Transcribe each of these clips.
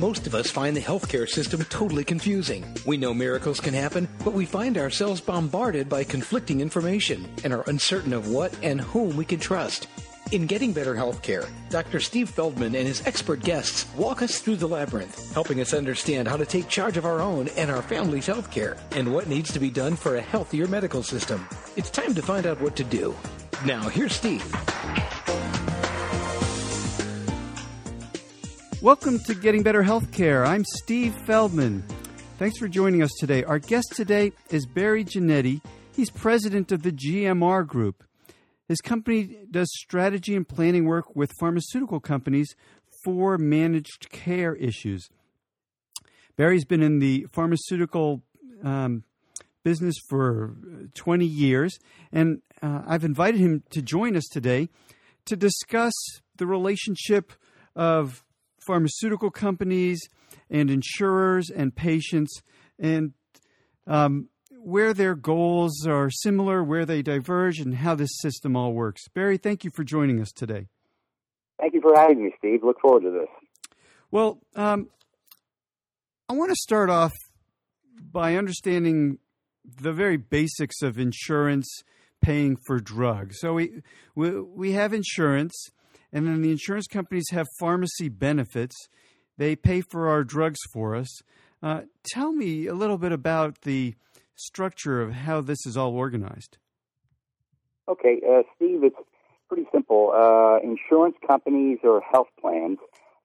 most of us find the healthcare system totally confusing. We know miracles can happen, but we find ourselves bombarded by conflicting information and are uncertain of what and whom we can trust. In Getting Better Healthcare, Dr. Steve Feldman and his expert guests walk us through the labyrinth, helping us understand how to take charge of our own and our family's healthcare and what needs to be done for a healthier medical system. It's time to find out what to do. Now, here's Steve. Welcome to Getting Better Healthcare. I'm Steve Feldman. Thanks for joining us today. Our guest today is Barry Ginnetti. He's president of the GMR Group. His company does strategy and planning work with pharmaceutical companies for managed care issues. Barry's been in the pharmaceutical um, business for 20 years, and uh, I've invited him to join us today to discuss the relationship of pharmaceutical companies and insurers and patients and um, where their goals are similar, where they diverge, and how this system all works. Barry, thank you for joining us today. Thank you for having me, Steve. Look forward to this. Well, um, I want to start off by understanding the very basics of insurance paying for drugs. So we we, we have insurance, and then the insurance companies have pharmacy benefits. They pay for our drugs for us. Uh, tell me a little bit about the structure of how this is all organized? Okay, uh, Steve, it's pretty simple. Uh, insurance companies or health plans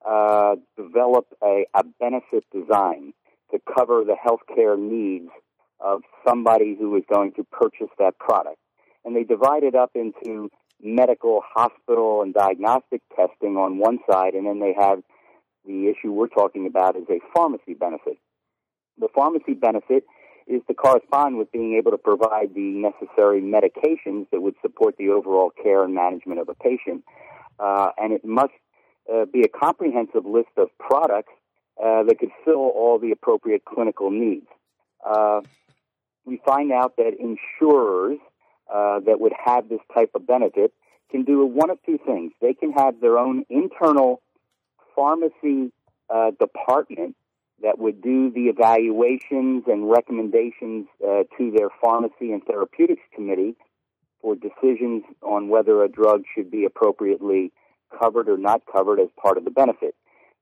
uh, develop a, a benefit design to cover the health care needs of somebody who is going to purchase that product. And they divide it up into medical, hospital, and diagnostic testing on one side, and then they have the issue we're talking about is a pharmacy benefit. The pharmacy benefit is to correspond with being able to provide the necessary medications that would support the overall care and management of a patient. Uh, and it must uh, be a comprehensive list of products uh, that could fill all the appropriate clinical needs. Uh, we find out that insurers uh, that would have this type of benefit can do one of two things. They can have their own internal pharmacy uh, department that would do the evaluations and recommendations uh, to their pharmacy and therapeutics committee for decisions on whether a drug should be appropriately covered or not covered as part of the benefit.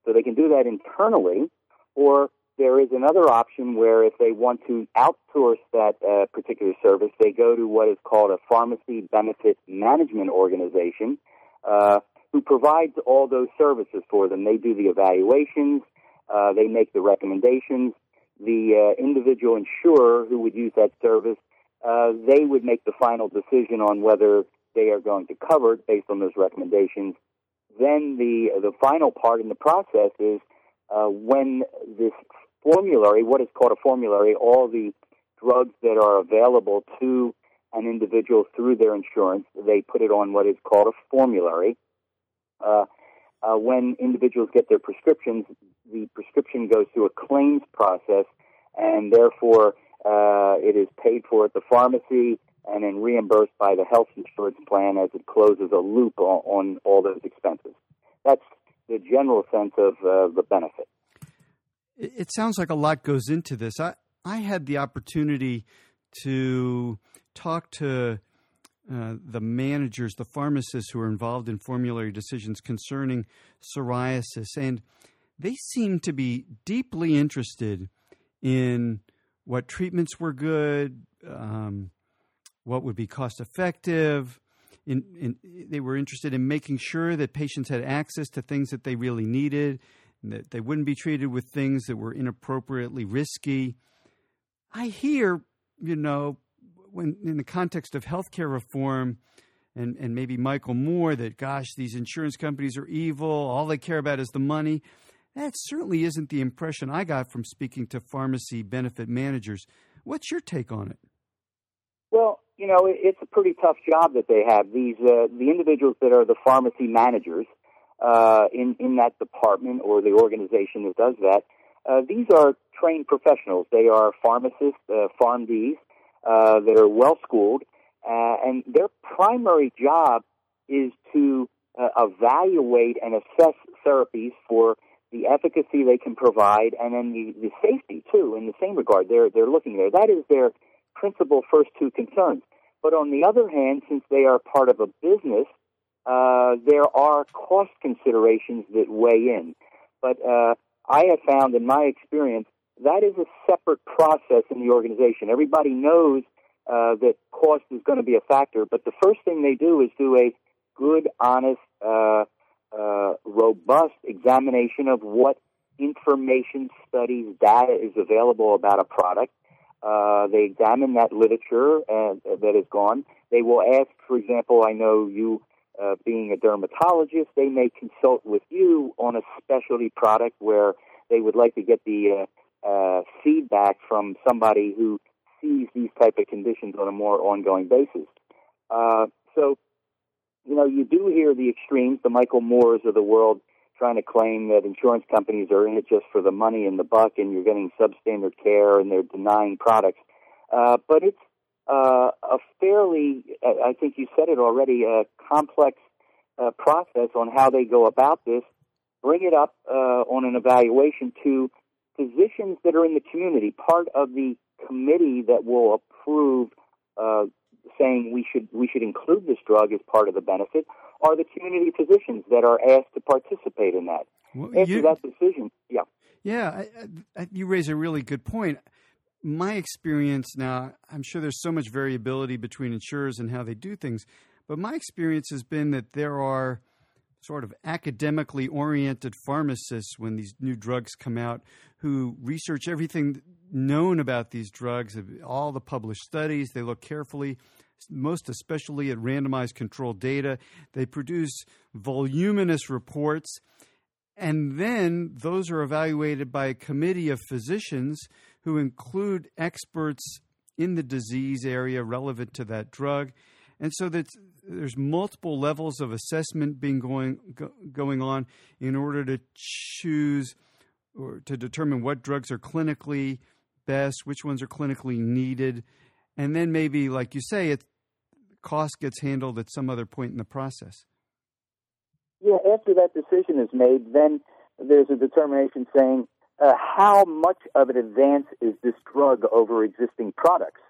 So they can do that internally, or there is another option where if they want to outsource that uh, particular service, they go to what is called a pharmacy benefit management organization, uh, who provides all those services for them. They do the evaluations, uh, they make the recommendations. The uh, individual insurer who would use that service, uh, they would make the final decision on whether they are going to cover it based on those recommendations. Then the the final part in the process is uh, when this formulary, what is called a formulary, all the drugs that are available to an individual through their insurance, they put it on what is called a formulary. Uh, uh, when individuals get their prescriptions, the prescription goes through a claims process, and therefore uh, it is paid for at the pharmacy and then reimbursed by the health insurance plan as it closes a loop on, on all those expenses. That's the general sense of uh, the benefit. It sounds like a lot goes into this. I, I had the opportunity to talk to uh, the managers, the pharmacists who are involved in formulary decisions concerning psoriasis, and they seem to be deeply interested in what treatments were good, um, what would be cost effective. In, in, they were interested in making sure that patients had access to things that they really needed, that they wouldn't be treated with things that were inappropriately risky. I hear, you know, when in the context of healthcare reform, and, and maybe Michael Moore, that gosh, these insurance companies are evil. All they care about is the money. That certainly isn't the impression I got from speaking to pharmacy benefit managers. What's your take on it? Well, you know, it's a pretty tough job that they have. These uh, the individuals that are the pharmacy managers uh, in in that department or the organization that does that. Uh, these are trained professionals. They are pharmacists, uh, PharmDs uh, that are well schooled, uh, and their primary job is to uh, evaluate and assess therapies for the efficacy they can provide, and then the, the safety too. In the same regard, they're they're looking there. That is their principal first two concerns. But on the other hand, since they are part of a business, there are cost considerations that weigh in. But uh, I have found, in my experience, that is a separate process in the organization. Everybody knows uh, that cost is going to be a factor, but the first thing they do is do a good, honest, uh, uh, robust examination of what information, studies, data is available about a product. Uh, they examine that literature uh, that is gone. They will ask, for example, I know you uh, being a dermatologist, they may consult with you on a specialty product where they would like to get the uh, uh, feedback from somebody who sees these type of conditions on a more ongoing basis. Uh, so you know, you do hear the extremes, the Michael Moores of the world trying to claim that insurance companies are in it just for the money and the buck and you're getting substandard care and they're denying products. Uh, but it's uh, a fairly, I think you said it already, a complex uh, process on how they go about this. Bring it up uh, on an evaluation to physicians that are in the community, part of the committee that will approve uh, saying we should we should include this drug as part of the benefit are the community physicians that are asked to participate in that. Well, After you, that decision, yeah, yeah, I, I, you raise a really good point. My experience now, I'm sure there's so much variability between insurers and how they do things, but my experience has been that there are sort of academically oriented pharmacists when these new drugs come out who research everything known about these drugs, all the published studies. They look carefully, most especially at randomized controlled data. They produce voluminous reports. And then those are evaluated by a committee of physicians who include experts in the disease area relevant to that drug. And so that there's multiple levels of assessment being going go, going on in order to choose or to determine what drugs are clinically best, which ones are clinically needed, and then maybe, like you say, it cost gets handled at some other point in the process. Yeah, after that decision is made, then there's a determination saying uh, how much of an advance is this drug over existing products.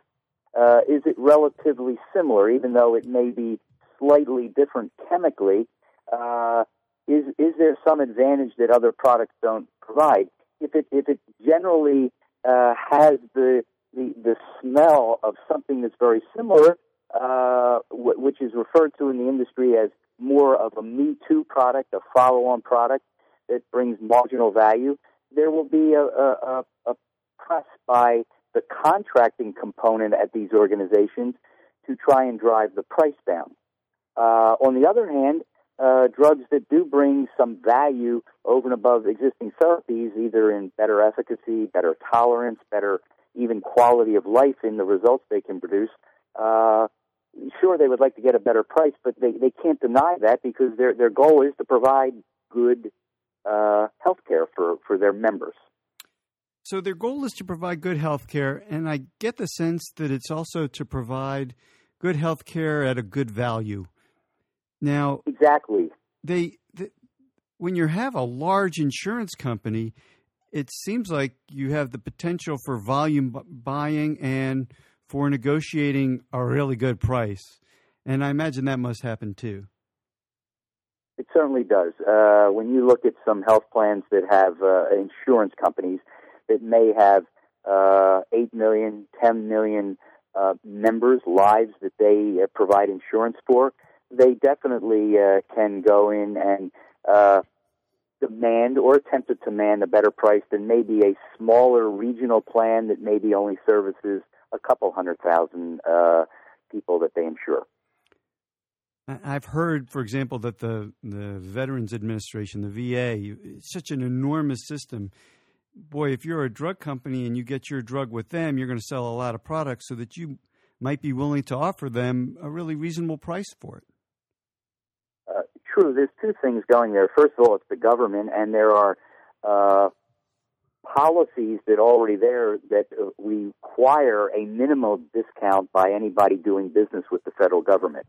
Uh, is it relatively similar, even though it may be slightly different chemically? Uh, is is there some advantage that other products don't provide? If it if it generally uh, has the, the the smell of something that's very similar, uh, w- which is referred to in the industry as more of a Me Too product, a follow-on product that brings marginal value, there will be a, a, a press by the contracting component at these organizations to try and drive the price down. Uh, on the other hand, uh, drugs that do bring some value over and above existing therapies, either in better efficacy, better tolerance, better even quality of life in the results they can produce. Uh, sure, they would like to get a better price, but they, they can't deny that because their their goal is to provide good uh, health care for, for their members. So their goal is to provide good health care, and I get the sense that it's also to provide good health care at a good value. Now, exactly. They, they when you have a large insurance company, it seems like you have the potential for volume buying and for negotiating a really good price. And I imagine that must happen too. It certainly does. Uh, when you look at some health plans that have uh, insurance companies that may have uh, 8 million, 10 million uh, members, lives that they uh, provide insurance for, they definitely uh, can go in and uh, demand or attempt to demand a better price than maybe a smaller regional plan that maybe only services a couple hundred thousand uh, people that they insure. I've heard, for example, that the the Veterans Administration, the VA, it's such an enormous system. Boy, if you're a drug company and you get your drug with them, you're going to sell a lot of products, so that you might be willing to offer them a really reasonable price for it true. There's two things going there. First of all, it's the government, and there are uh, policies that are already there that require a minimal discount by anybody doing business with the federal government.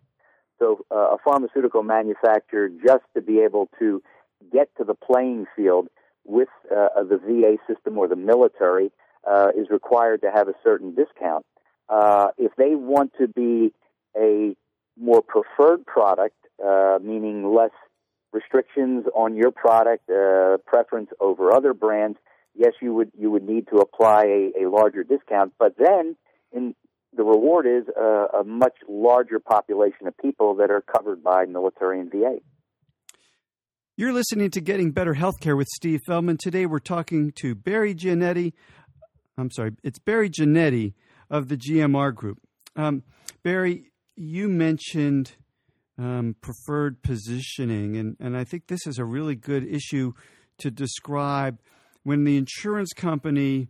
So, uh, a pharmaceutical manufacturer, just to be able to get to the playing field, with uh, the VA system or the military uh, is required to have a certain discount. Uh, if they want to be a more preferred product, uh, meaning less restrictions on your product, uh, preference over other brands, yes, you would you would need to apply a, a larger discount. But then, in the reward is a, a much larger population of people that are covered by military and VA. You're listening to Getting Better Healthcare with Steve Feldman. Today we're talking to Barry Giannetti. I'm sorry, it's Barry Ginnetti of the GMR Group. Um, Barry, you mentioned um, preferred positioning, and, and I think this is a really good issue to describe when the insurance company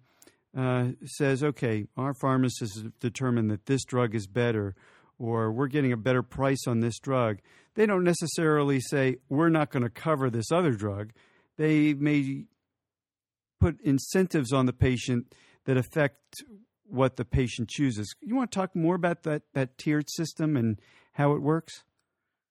uh, says, okay, our pharmacist has determined that this drug is better, or we're getting a better price on this drug they don't necessarily say, we're not going to cover this other drug. They may put incentives on the patient that affect what the patient chooses. You want to talk more about that, that tiered system and how it works?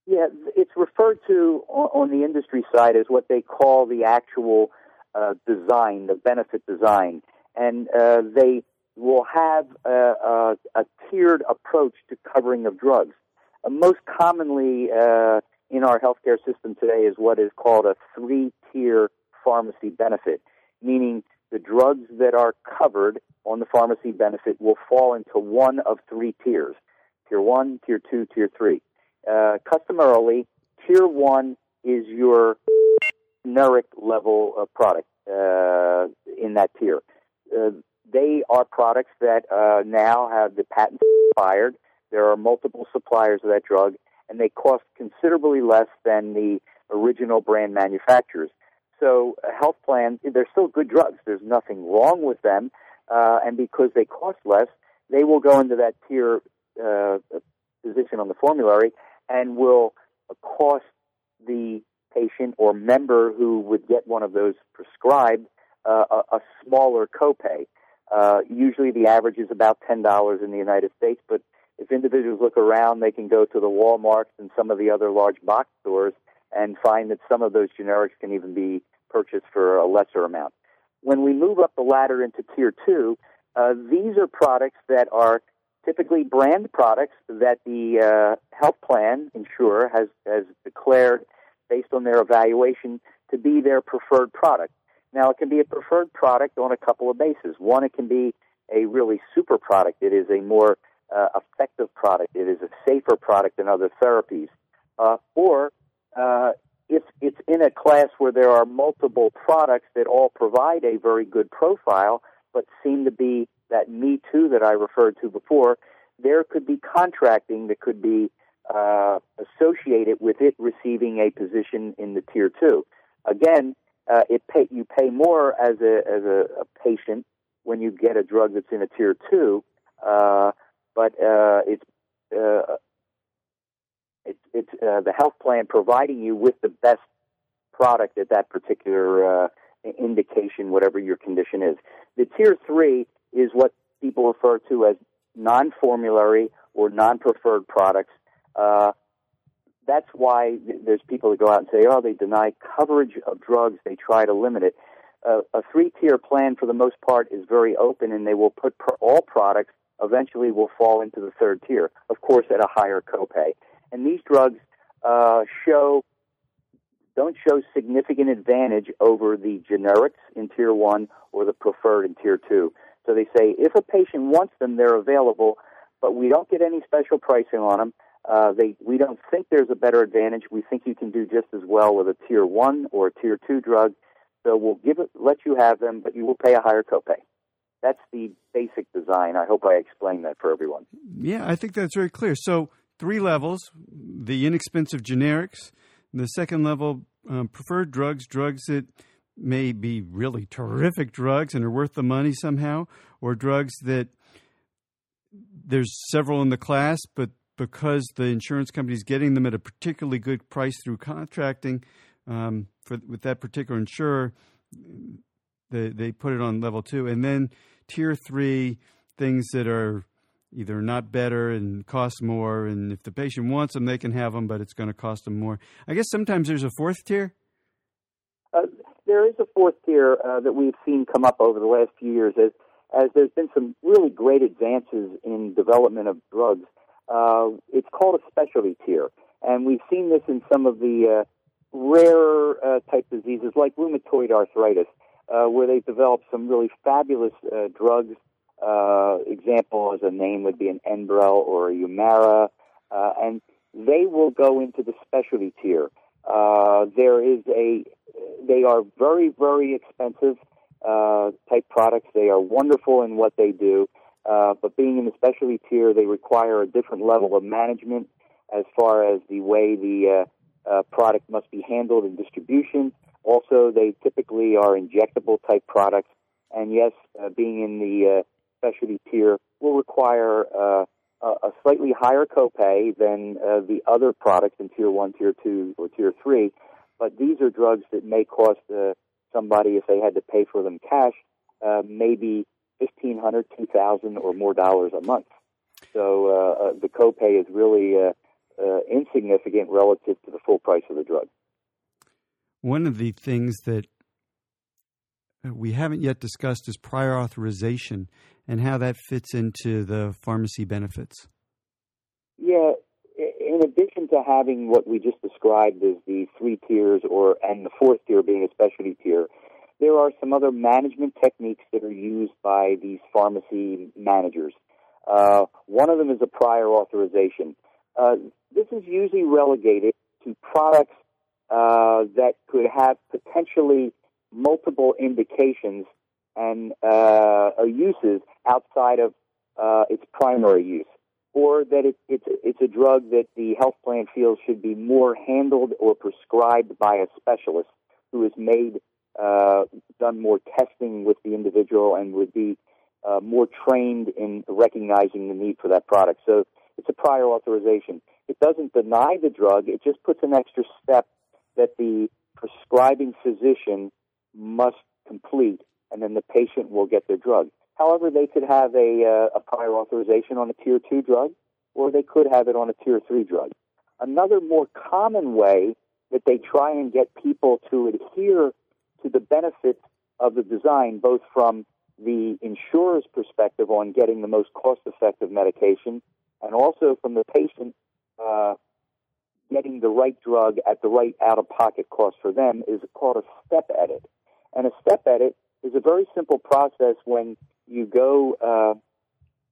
Yeah, it's referred to on the industry side as what they call the actual uh, design, the benefit design. And uh, they will have a, a, a tiered approach to covering of drugs. Uh, most commonly uh, in our healthcare system today is what is called a three-tier pharmacy benefit, meaning the drugs that are covered on the pharmacy benefit will fall into one of three tiers: tier one, tier two, tier three. Uh, customarily, tier one is your generic level of product uh, in that tier. Uh, they are products that uh, now have the patent expired there are multiple suppliers of that drug, and they cost considerably less than the original brand manufacturers. So, uh, health plans, they're still good drugs. There's nothing wrong with them. Uh, and because they cost less, they will go into that tier uh, position on the formulary and will cost the patient or member who would get one of those prescribed uh, a, smaller copay. Uh, usually the average is about $10 in the United States, but if individuals look around, they can go to the Walmarts and some of the other large box stores and find that some of those generics can even be purchased for a lesser amount. When we move up the ladder into tier two, uh, these are products that are typically brand products that the uh, health plan insurer has, has declared based on their evaluation to be their preferred product. Now, it can be a preferred product on a couple of bases. One, it can be a really super product. It is a more uh, effective product. It is a safer product than other therapies. Uh, or uh, if it's in a class where there are multiple products that all provide a very good profile, but seem to be that me too that I referred to before, there could be contracting that could be uh, associated with it receiving a position in the tier two. Again, uh, it pay, you pay more as a as a, a, patient when you get a drug that's in a tier two, uh, but uh, it's uh, it's it's uh, the health plan providing you with the best product at that particular uh, indication, whatever your condition is. The tier three is what people refer to as non-formulary or non-preferred products. That's why there's people that go out and say, "Oh, they deny coverage of drugs. They try to limit it." Uh, a three-tier plan, for the most part, is very open, and they will put all products eventually will fall into the third tier, of course, at a higher copay. And these drugs uh, show don't show significant advantage over the generics in tier one or the preferred in tier two. So they say if a patient wants them, they're available, but we don't get any special pricing on them. Uh, they, we don't think there's a better advantage. We think you can do just as well with a tier one or a tier two drug. So we'll give it, let you have them, but you will pay a higher copay. That's the basic design. I hope I explained that for everyone. Yeah, I think that's very clear. So, three levels the inexpensive generics, the second level, um, preferred drugs, drugs that may be really terrific drugs and are worth the money somehow, or drugs that there's several in the class, but because the insurance company is getting them at a particularly good price through contracting um, for, with that particular insurer, they, they put it on level two. And then tier three things that are either not better and cost more. And if the patient wants them, they can have them, but it's going to cost them more. I guess sometimes there's a fourth tier. Uh, there is a fourth tier uh, that we've seen come up over the last few years as as there's been some really great advances in development of drugs. Uh, it's called a specialty tier, and we've seen this in some of the uh, rare uh, type diseases like rheumatoid arthritis, uh, where they've developed some really fabulous uh, drugs. Uh, example as a name would be an Enbrel or a Humira, uh, and they will go into the specialty tier. There is a, they are very, very expensive type products. They are wonderful in what they do, uh, but being in the specialty tier, they require a different level of management as far as the way the uh, uh, product must be handled in distribution. Also, they typically are injectable type products, and yes, uh, being in the uh, specialty tier will require uh, a slightly higher copay than the other products in tier one, tier two, or tier three. But these are drugs that may cost somebody, if they had to pay for them cash, uh, maybe fifteen hundred, two thousand, or more dollars a month. So uh, uh, the copay is really uh, uh, insignificant relative to the full price of the drug. One of the things that we haven't yet discussed is prior authorization and how that fits into the pharmacy benefits. Yeah, in addition to having what we just described as the three tiers, or and the fourth tier being a specialty tier, there are some other management techniques that are used by these pharmacy managers. Uh, one of them is a prior authorization. Uh, this is usually relegated to products uh, that could have potentially multiple indications and uh, uses outside of uh, its primary use, or that it, it's it's a drug that the health plan feels should be more handled or prescribed by a specialist who has made uh, done more testing with the individual and would be uh, more trained in recognizing the need for that product. So it's a prior authorization. It doesn't deny the drug; it just puts an extra step that the prescribing physician must complete, and then the patient will get their drug. However, they could have a, uh, a prior authorization on a tier two drug, or they could have it on a tier three drug. Another more common way that they try and get people to adhere to the benefit of the design, both from the insurer's perspective on getting the most cost effective medication, and also from the patient uh, getting the right drug at the right out of pocket cost for them, is called a step edit. And a step edit is a very simple process when you go uh,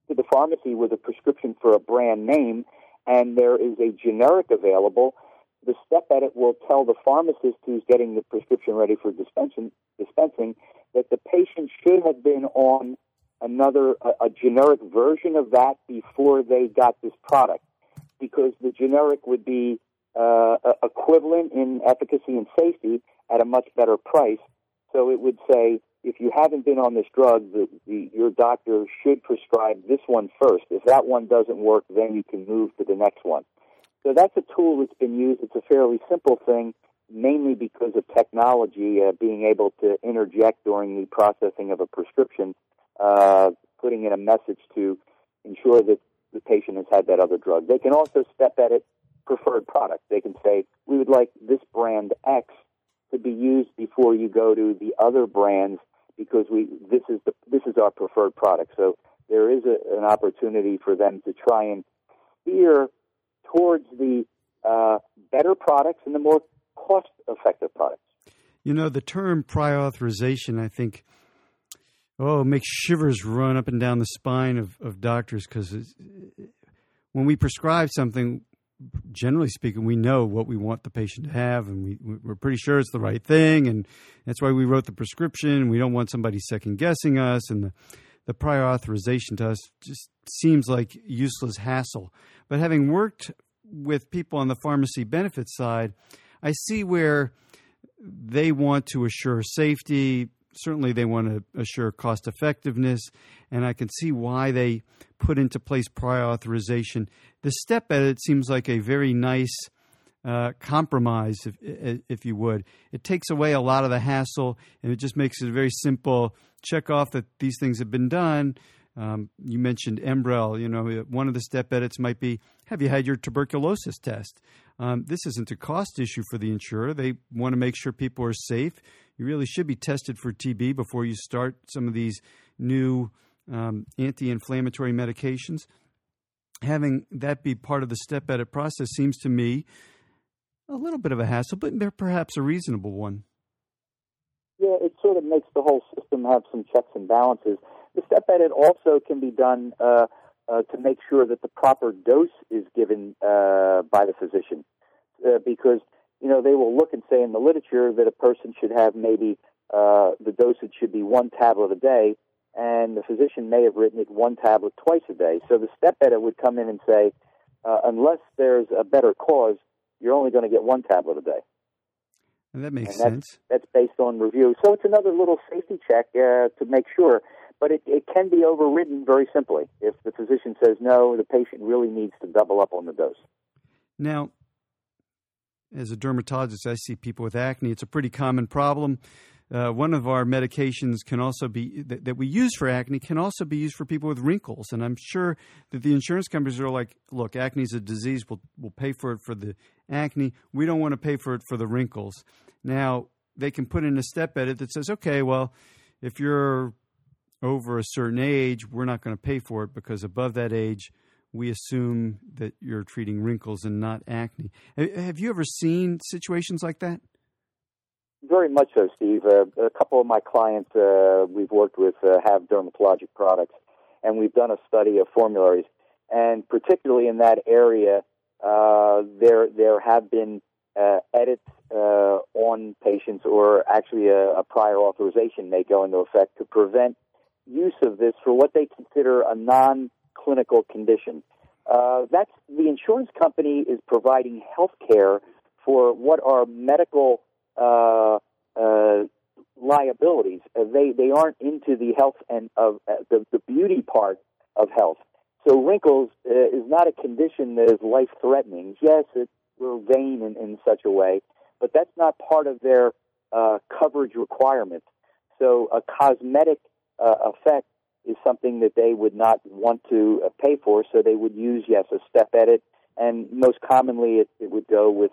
to the pharmacy with a prescription for a brand name and there is a generic available. The step edit will tell the pharmacist who's getting the prescription ready for dispensing, dispensing that the patient should have been on another a, a generic version of that before they got this product because the generic would be uh, equivalent in efficacy and safety at a much better price so it would say, if you haven't been on this drug, the, the, your doctor should prescribe this one first. If that one doesn't work, then you can move to the next one. So that's a tool that's been used. It's a fairly simple thing, mainly because of technology uh, being able to interject during the processing of a prescription, uh, putting in a message to ensure that the patient has had that other drug. They can also step edit preferred product. They can say, we would like this brand X to be used before you go to the other brands because we this is the this is our preferred product. So there is a, an opportunity for them to try and steer towards the uh, better products and the more cost effective products. You know, the term prior authorization, I think, oh, makes shivers run up and down the spine of, of doctors because when we prescribe something, generally speaking, we know what we want the patient to have, and we, we're pretty sure it's the right thing, and that's why we wrote the prescription. We don't want somebody second guessing us, and the, the prior authorization to us just seems like useless hassle. But having worked with people on the pharmacy benefit side, I see where they want to assure safety, certainly they want to assure cost effectiveness, and I can see why they put into place prior authorization. The step edit seems like a very nice uh, compromise, if, if you would. It takes away a lot of the hassle, and it just makes it very simple check off that these things have been done. Um, you mentioned Enbrel. You know, one of the step edits might be: Have you had your tuberculosis test? Um, this isn't a cost issue for the insurer. They want to make sure people are safe. you really should be tested for TB before you start some of these new um, anti-inflammatory medications. Having that be part of the step edit process seems to me a little bit of a hassle, but perhaps a reasonable one. Yeah, it sort of makes the whole system have some checks and balances. The step edit also can be done uh, uh, to make sure that the proper dose is given uh, by the physician, uh, because you know they will look and say in the literature that a person should have maybe uh, the dosage should be one tablet a day, and the physician may have written it one tablet twice a day. So the step edit would come in and say, uh, unless there's a better cause, you're only going to get one tablet a day. And that makes and that's, sense. That's based on review. So it's another little safety check uh, to make sure. But it, it can be overridden very simply. If the physician says no, the patient really needs to double up on the dose. Now, as a dermatologist, I see people with acne. It's a pretty common problem. Uh, one of our medications can also be that, that, we use for acne can also be used for people with wrinkles, and I'm sure that the insurance companies are like, "Look, acne is a disease. We'll we'll pay for it for the acne. We don't want to pay for it for the wrinkles." Now they can put in a step edit that says, "Okay, well, if you're over a certain age, we're not going to pay for it because above that age." We assume that you're treating wrinkles and not acne. Have you ever seen situations like that? Very much so, Steve. Uh, a couple of my clients uh, we've worked with uh, have dermatologic products, and we've done a study of formularies. And particularly in that area, uh, there there have been uh, edits uh, on patients, or actually a, a prior authorization may go into effect to prevent use of this for what they consider a non-clinical condition. that's the insurance company is providing health care for what are medical uh, uh, liabilities. Uh, they they aren't into the health and of uh, the the beauty part of health. So wrinkles is not a condition that is life threatening. Yes, it, we're vain in, in such a way, but that's not part of their coverage requirement. So a cosmetic effect is something that they would not want to pay for. So they would use yes a step edit, and most commonly it, it would go with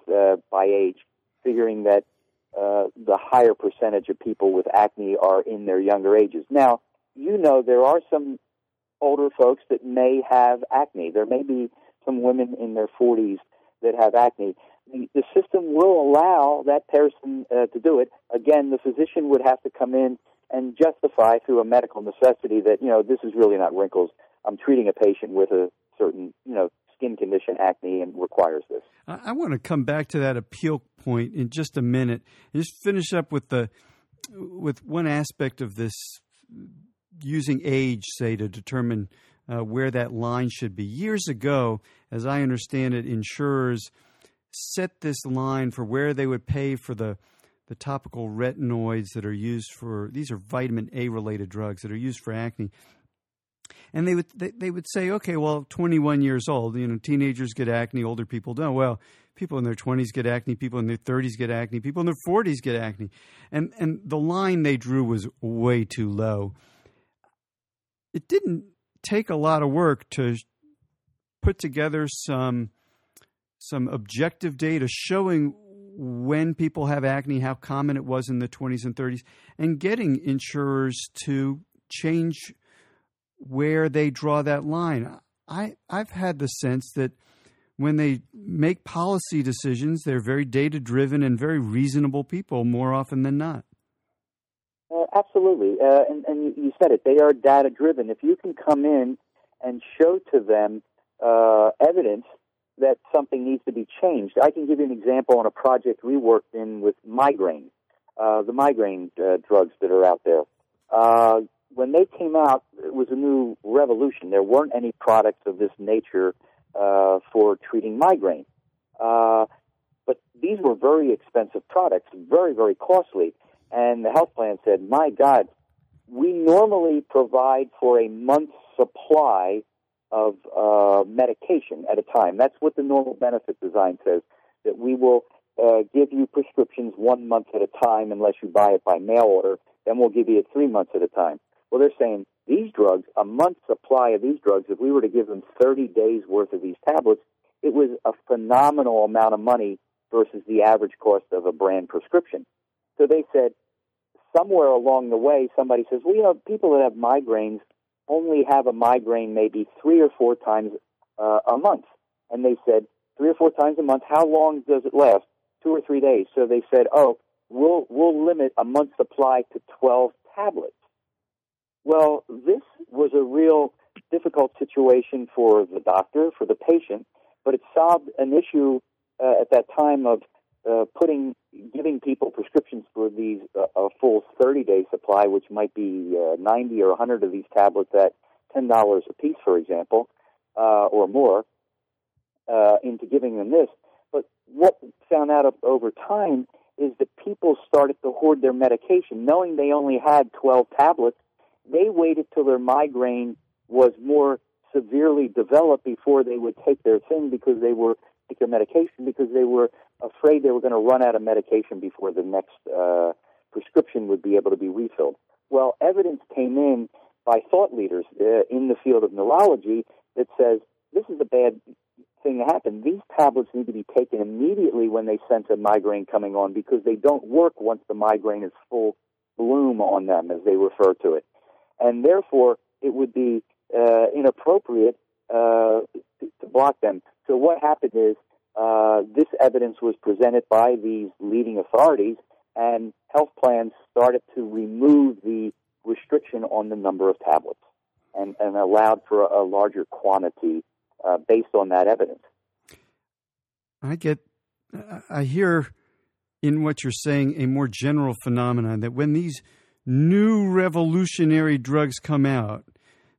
by age, figuring that uh, the higher percentage of people with acne are in their younger ages. Now, you know there are some older folks that may have acne. There may be some women in their 40s that have acne. The, the system will allow that person uh, to do it. Again, the physician would have to come in and justify through a medical necessity that, you know, this is really not wrinkles. I'm treating a patient with a certain, you know, skin condition, acne, and requires this. I, I want to come back to that appeal point in just a minute. And just finish up with the with one aspect of this using age, say, to determine uh, where that line should be. Years ago, as I understand it, insurers set this line for where they would pay for the the topical retinoids that are used for these are vitamin A related drugs that are used for acne and they would they, they would say, okay, well, 21 years old, you know, teenagers get acne, older people don't. Well, people in their 20s get acne, people in their 30s get acne, people in their 40s get acne, and and the line they drew was way too low. It didn't take a lot of work to put together some some objective data showing when people have acne, how common it was in the 20s and 30s, and getting insurers to change where they draw that line. I, I've had the sense that when they make policy decisions, they're very data driven and very reasonable people more often than not. Uh, absolutely. Uh, and, and you said it, they are data driven. If you can come in and show to them uh, evidence that something needs to be changed, I can give you an example on a project we worked in with migraine, uh, the migraine uh, drugs that are out there. When they came out, it was a new revolution. There weren't any products of this nature uh, for treating migraine. Uh, but these were very expensive products, very, very costly. And the health plan said, my God, we normally provide for a month's supply of uh, medication at a time. That's what the normal benefit design says, that we will uh, give you prescriptions one month at a time unless you buy it by mail order. Then we'll give you it three months at a time. Well, they're saying these drugs, a month's supply of these drugs, if we were to give them 30 days worth of these tablets, it was a phenomenal amount of money versus the average cost of a brand prescription. So they said, somewhere along the way, somebody says, well, you know, people that have migraines only have a migraine maybe three or four times uh, a month. And they said, three or four times a month, how long does it last? Two or three days. So they said, oh, we'll, we'll limit a month's supply to 12 tablets. Well, this was a real difficult situation for the doctor, for the patient, but it solved an issue uh, at that time of uh, putting giving people prescriptions for these uh, a full 30 day supply, which might be uh, 90 or 100 of these tablets at ten dollars a piece, for example, uh, or more, uh, into giving them this. But what found out over time is that people started to hoard their medication, knowing they only had 12 tablets. They waited till their migraine was more severely developed before they would take their thing because they were take their medication because they were afraid they were going to run out of medication before the next uh, prescription would be able to be refilled. Well, evidence came in by thought leaders uh, in the field of neurology that says this is a bad thing to happen. These tablets need to be taken immediately when they sense a migraine coming on because they don't work once the migraine is full bloom on them, as they refer to it. And therefore, it would be uh, inappropriate uh, to, block them. So what happened is uh, this evidence was presented by these leading authorities, and health plans started to remove the restriction on the number of tablets and, and allowed for a, a larger quantity uh, based on that evidence. I get, I hear in what you're saying a more general phenomenon that when these new revolutionary drugs come out,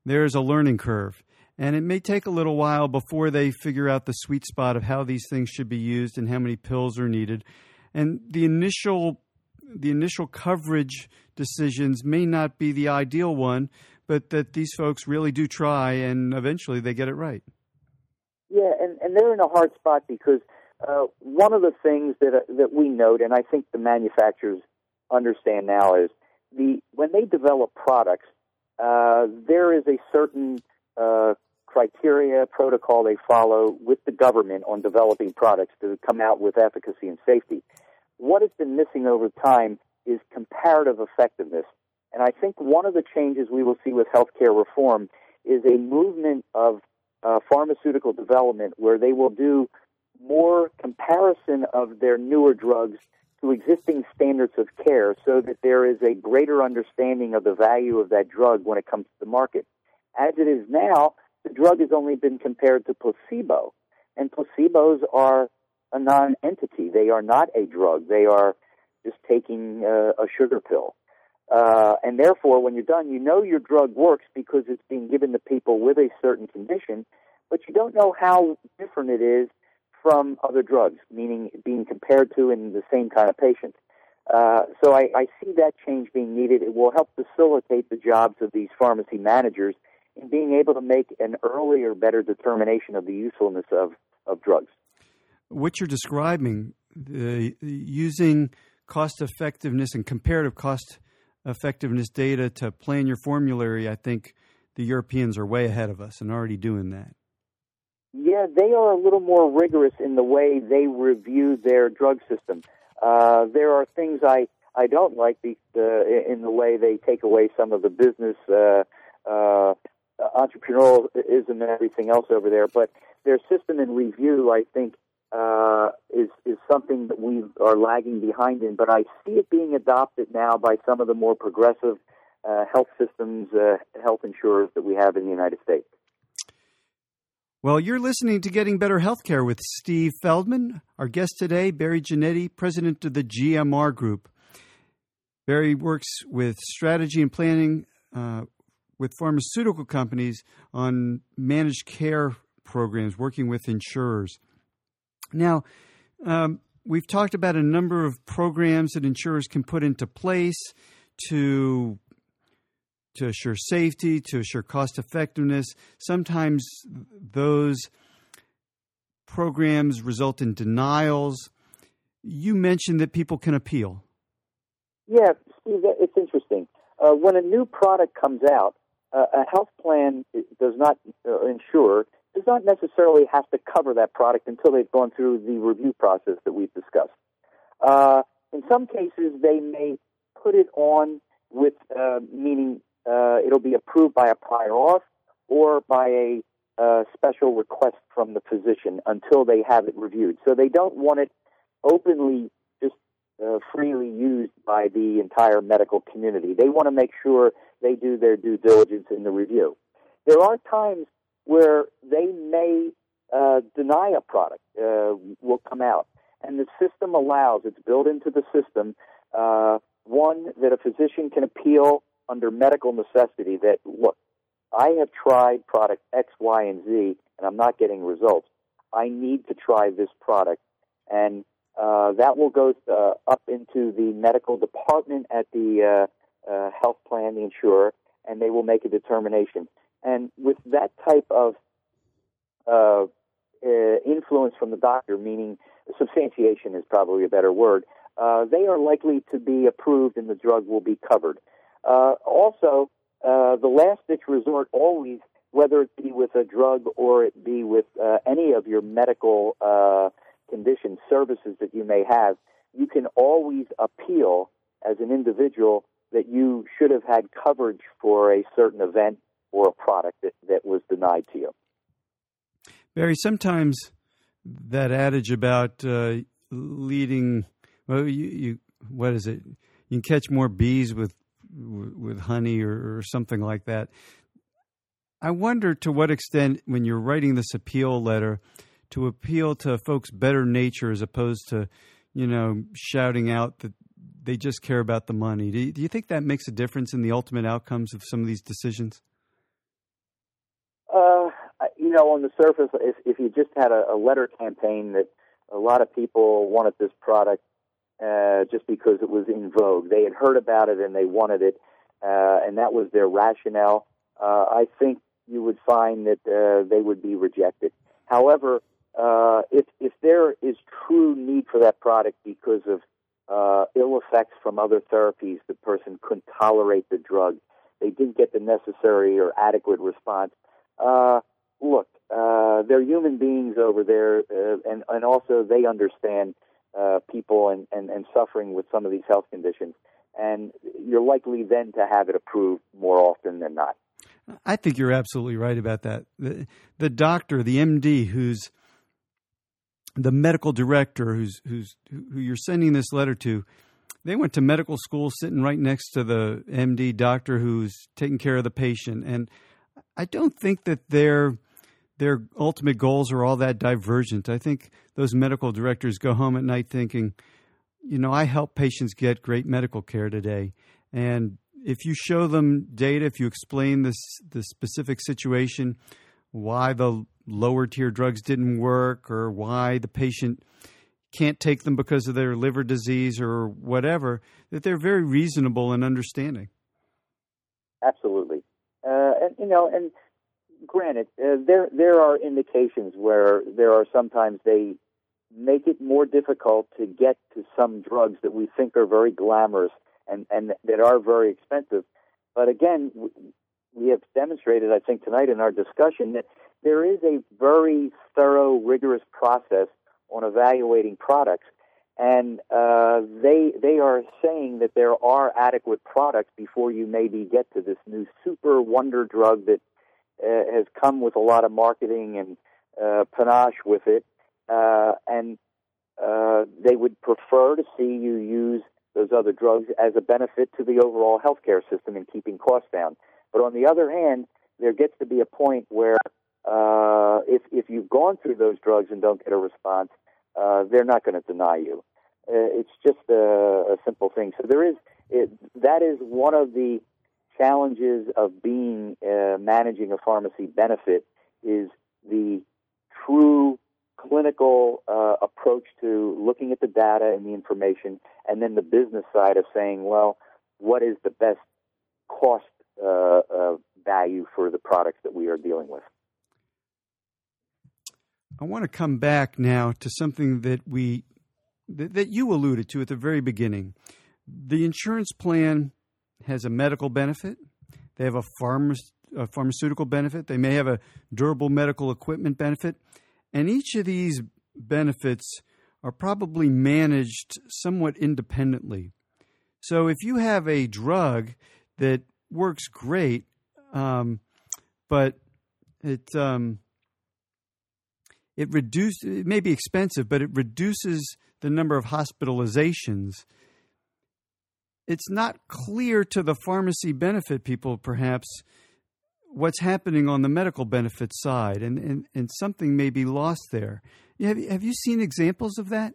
there's a learning curve. And it may take a little while before they figure out the sweet spot of how these things should be used and how many pills are needed. And the initial the initial coverage decisions may not be the ideal one, but that these folks really do try and eventually they get it right. Yeah, and, and they're in a hard spot because uh, one of the things that uh, that we note, and I think the manufacturers understand now, is the when they develop products, uh, there is a certain uh, criteria, protocol they follow with the government on developing products to come out with efficacy and safety. What has been missing over time is comparative effectiveness. And I think one of the changes we will see with healthcare reform is a movement of uh, pharmaceutical development where they will do more comparison of their newer drugs to existing standards of care so that there is a greater understanding of the value of that drug when it comes to the market. As it is now, the drug has only been compared to placebo, and placebos are a non-entity. They are not a drug. They are just taking uh, a sugar pill. Uh, and therefore, when you're done, you know your drug works because it's being given to people with a certain condition, but you don't know how different it is from other drugs, meaning being compared to in the same kind of patient. Uh, so I, I see that change being needed. It will help facilitate the jobs of these pharmacy managers in being able to make an earlier, better determination of the usefulness of, of drugs. What you're describing, uh, using cost effectiveness and comparative cost effectiveness data to plan your formulary, I think the Europeans are way ahead of us and already doing that. Yeah, they are a little more rigorous in the way they review their drug system. Uh, there are things I, I don't like the, uh, in the way they take away some of the business uh, uh, entrepreneurialism and everything else over there. But their system and review, I think, uh, is is something that we are lagging behind in. But I see it being adopted now by some of the more progressive uh, health systems, uh, health insurers that we have in the United States. Well, you're listening to Getting Better Healthcare with Steve Feldman. Our guest today, Barry Ginnetti, president of the GMR Group. Barry works with strategy and planning uh, with pharmaceutical companies on managed care programs, working with insurers. Now, um, we've talked about a number of programs that insurers can put into place to to assure safety, to assure cost effectiveness. Sometimes those programs result in denials. You mentioned that people can appeal. Yeah, Steve, it's interesting. Uh, when a new product comes out, uh, a health plan does not uh, insure does not necessarily have to cover that product until they've gone through the review process that we've discussed. Uh, in some cases, they may put it on with uh, meaning uh, it'll be approved by a prior auth or by a uh, special request from the physician until they have it reviewed. So they don't want it openly just uh, freely used by the entire medical community. They want to make sure they do their due diligence in the review. There are times where they may uh, deny a product uh, will come out, and the system allows it's built into the system uh, one that a physician can appeal under medical necessity. That look, I have tried product X, Y, and Z, and I'm not getting results. I need to try this product, and uh, that will go uh, up into the medical department at the uh, uh, health plan, the insurer, and they will make a determination. And with that type of uh, uh, influence from the doctor, meaning substantiation is probably a better word, they are likely to be approved and the drug will be covered. Uh, also, uh, the last ditch resort always, whether it be with a drug or it be with uh, any of your medical uh, condition services that you may have, you can always appeal as an individual that you should have had coverage for a certain event or a product that, that was denied to you. Barry, sometimes that adage about uh, leading, well, you, you, what is it? You can catch more bees with with honey or, or something like that. I wonder to what extent, when you're writing this appeal letter, to appeal to folks' better nature as opposed to, you know, shouting out that they just care about the money. Do you, do you think that makes a difference in the ultimate outcomes of some of these decisions? Uh, you know, on the surface, if, if you just had a, a letter campaign that a lot of people wanted this product uh, just because it was in vogue, they had heard about it and they wanted it, uh, and that was their rationale. Uh, I think you would find that uh, they would be rejected. However, uh, if if there is true need for that product because of uh, ill effects from other therapies, the person couldn't tolerate the drug, they didn't get the necessary or adequate response. Uh, look, uh, they're human beings over there, uh, and and also they understand uh, people and, and and suffering with some of these health conditions, and you're likely then to have it approved more often than not. I think you're absolutely right about that. The, the doctor, the MD, who's the medical director, who's who's who you're sending this letter to, they went to medical school, sitting right next to the MD doctor who's taking care of the patient, and I don't think that their their ultimate goals are all that divergent. I think those medical directors go home at night thinking, you know, I help patients get great medical care today, and if you show them data, if you explain this the specific situation, why the lower tier drugs didn't work, or why the patient can't take them because of their liver disease or whatever, that they're very reasonable and understanding. Absolutely, uh, and you know, and granted, uh, there there are indications where there are sometimes they make it more difficult to get to some drugs that we think are very glamorous and, and that are very expensive. But again, we have demonstrated, I think, tonight in our discussion that there is a very thorough, rigorous process on evaluating products. And uh, they they are saying that there are adequate products before you maybe get to this new super wonder drug that uh, has come with a lot of marketing and uh, panache with it. Uh, and uh, they would prefer to see you use those other drugs as a benefit to the overall healthcare system in keeping costs down. But on the other hand, there gets to be a point where uh, if if you've gone through those drugs and don't get a response, uh, they're not going to deny you. Uh, it's just a, a simple thing. So there is it, that is one of the challenges of being uh, managing a pharmacy benefit is the true clinical uh, approach to looking at the data and the information, and then the business side of saying, well, what is the best cost uh, uh, value for the products that we are dealing with? I want to come back now to something that we that, that you alluded to at the very beginning. The insurance plan has a medical benefit. They have a, pharma, a pharmaceutical benefit. They may have a durable medical equipment benefit. And each of these benefits are probably managed somewhat independently. So if you have a drug that works great, um, but it um, it reduces it may be expensive, but it reduces the number of hospitalizations. It's not clear to the pharmacy benefit people, perhaps, what's happening on the medical benefit side, and, and, and something may be lost there. Have you, have you seen examples of that?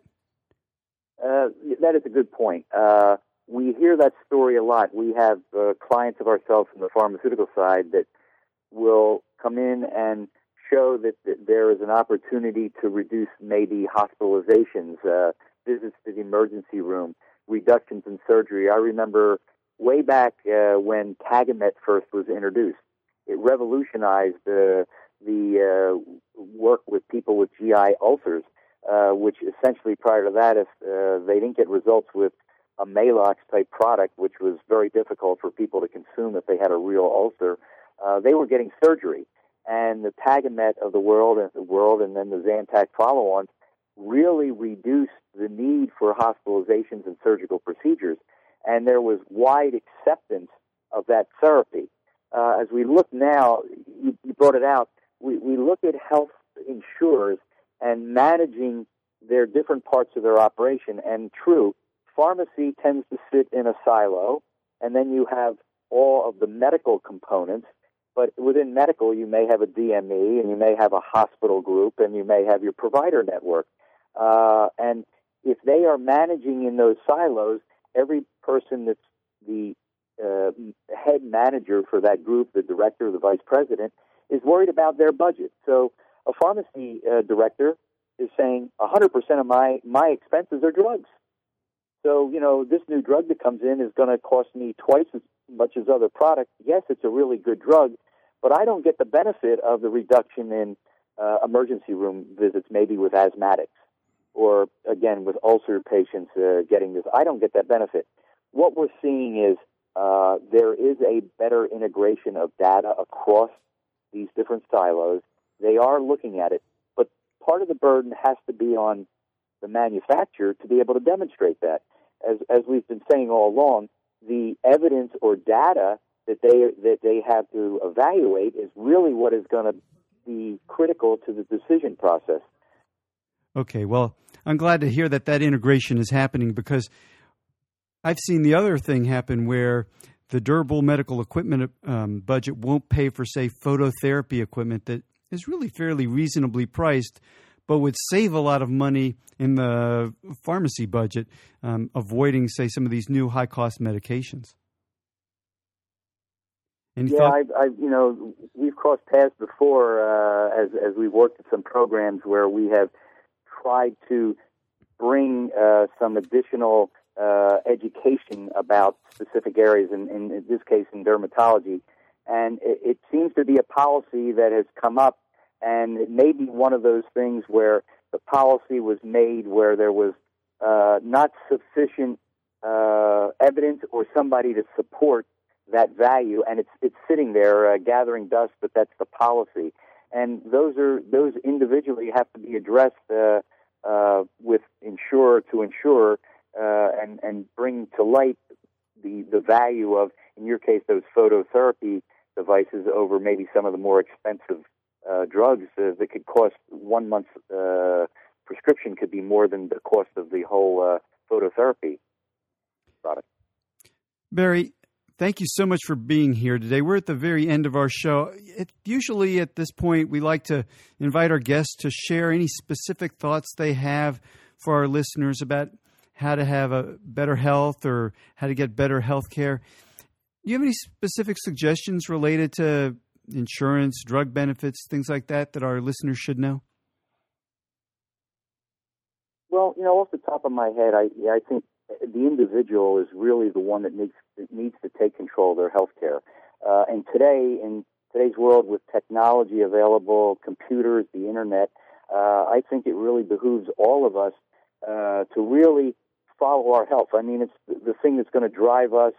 Uh, that is a good point. Uh, we hear that story a lot. We have uh, clients of ourselves from the pharmaceutical side that will come in and show that, that there is an opportunity to reduce maybe hospitalizations, uh, visits to the emergency room, reductions in surgery. I remember way back uh, when Tagamet first was introduced, it revolutionized uh, the uh, work with people with GI ulcers, uh, which essentially prior to that, if uh, they didn't get results with a Maalox type product, which was very difficult for people to consume if they had a real ulcer, uh, they were getting surgery. And the Tagamet of the world and the world, and then the Zantac follow-ons, really reduced the need for hospitalizations and surgical procedures. And there was wide acceptance of that therapy. Uh, as we look now, you, you brought it out, we, we look at health insurers and managing their different parts of their operation. And true, pharmacy tends to sit in a silo, and then you have all of the medical components. But within medical, you may have a DME, and you may have a hospital group, and you may have your provider network. Uh, and if they are managing in those silos, every person that's the uh, head manager for that group, the director, the vice president, is worried about their budget. So a pharmacy uh, director is saying 100% of my, my expenses are drugs. So, you know, this new drug that comes in is going to cost me twice as much as other products. Yes, it's a really good drug, but I don't get the benefit of the reduction in uh, emergency room visits, maybe with asthmatics or, again, with ulcer patients uh, getting this. I don't get that benefit. What we're seeing is uh, there is a better integration of data across these different silos. They are looking at it, but part of the burden has to be on the manufacturer to be able to demonstrate that as as we've been saying all along, the evidence or data that they that they have to evaluate is really what is going to be critical to the decision process. Okay, well, I'm glad to hear that that integration is happening because I've seen the other thing happen where the durable medical equipment um, budget won't pay for, say, phototherapy equipment that is really fairly reasonably priced, but would save a lot of money in the pharmacy budget, um, avoiding, say, some of these new high cost medications. Any yeah, I, I, you know, we've crossed paths before uh, as as we've worked at some programs where we have tried to bring uh, some additional uh, education about specific areas, in, in, this case, in dermatology. And it, it seems to be a policy that has come up and it may be one of those things where the policy was made where there was uh, not sufficient uh, evidence or somebody to support that value, and it's it's sitting there uh, gathering dust. But that's the policy, and those are those individually have to be addressed uh, with insurer to insurer, uh, and and bring to light the the value of, in your case, those phototherapy devices over maybe some of the more expensive uh, drugs uh, that could cost one month's uh, prescription could be more than the cost of the whole uh, phototherapy product. Barry, thank you so much for being here today. We're at the very end of our show. It, usually at this point, we like to invite our guests to share any specific thoughts they have for our listeners about how to have a better health or how to get better health care. Do you have any specific suggestions related to insurance, drug benefits, things like that that our listeners should know? Well, you know, off the top of my head, I I think the individual is really the one that that needs to take control of their health care. Uh, and today, in today's world, with technology available, computers, the internet, uh, I think it really behooves all of us uh, to really follow our health. I mean, it's the thing that's going to drive us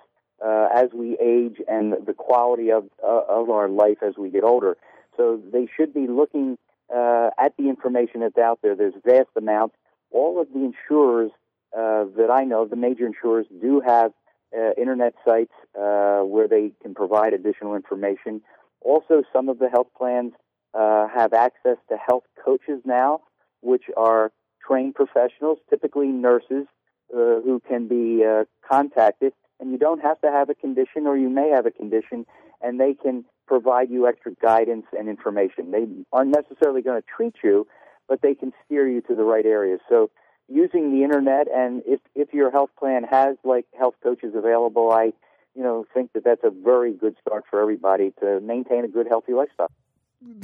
uh, as we age and the quality of uh, of our life as we get older. So they should be looking uh, at the information that's out there. There's vast amounts. All of the insurers uh, that I know, the major insurers, do have uh, internet sites uh, where they can provide additional information. Also, some of the health plans uh, have access to health coaches now, which are trained professionals, typically nurses, uh, who can be uh, contacted. And you don't have to have a condition, or you may have a condition, and they can provide you extra guidance and information. They aren't necessarily going to treat you, but they can steer you to the right areas. So using the internet and if if your health plan has like health coaches available, I you know think that that's a very good start for everybody to maintain a good healthy lifestyle.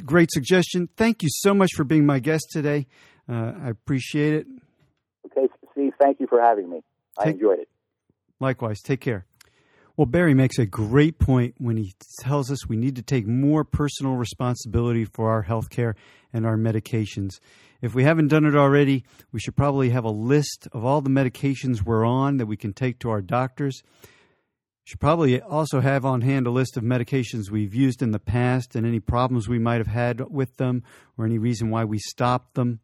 Great suggestion. Thank you so much for being my guest today. Uh, I appreciate it. Okay, Steve, thank you for having me. I take, enjoyed it. Likewise. Take care. Well, Barry makes a great point when he tells us we need to take more personal responsibility for our health care and our medications. If we haven't done it already, we should probably have a list of all the medications we're on that we can take to our doctors. Should probably also have on hand a list of medications we've used in the past and any problems we might have had with them or any reason why we stopped them.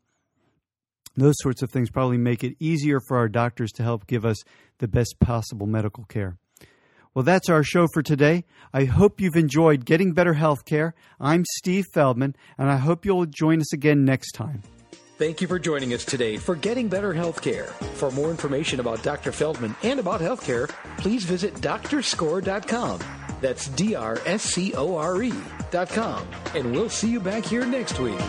Those sorts of things probably make it easier for our doctors to help give us the best possible medical care. Well, that's our show for today. I hope you've enjoyed Getting Better Healthcare. I'm Steve Feldman, and I hope you'll join us again next time. Thank you for joining us today for Getting Better Healthcare. For more information about Dr. Feldman and about healthcare, please visit drscore.com. That's D R S C O R E.com. And we'll see you back here next week.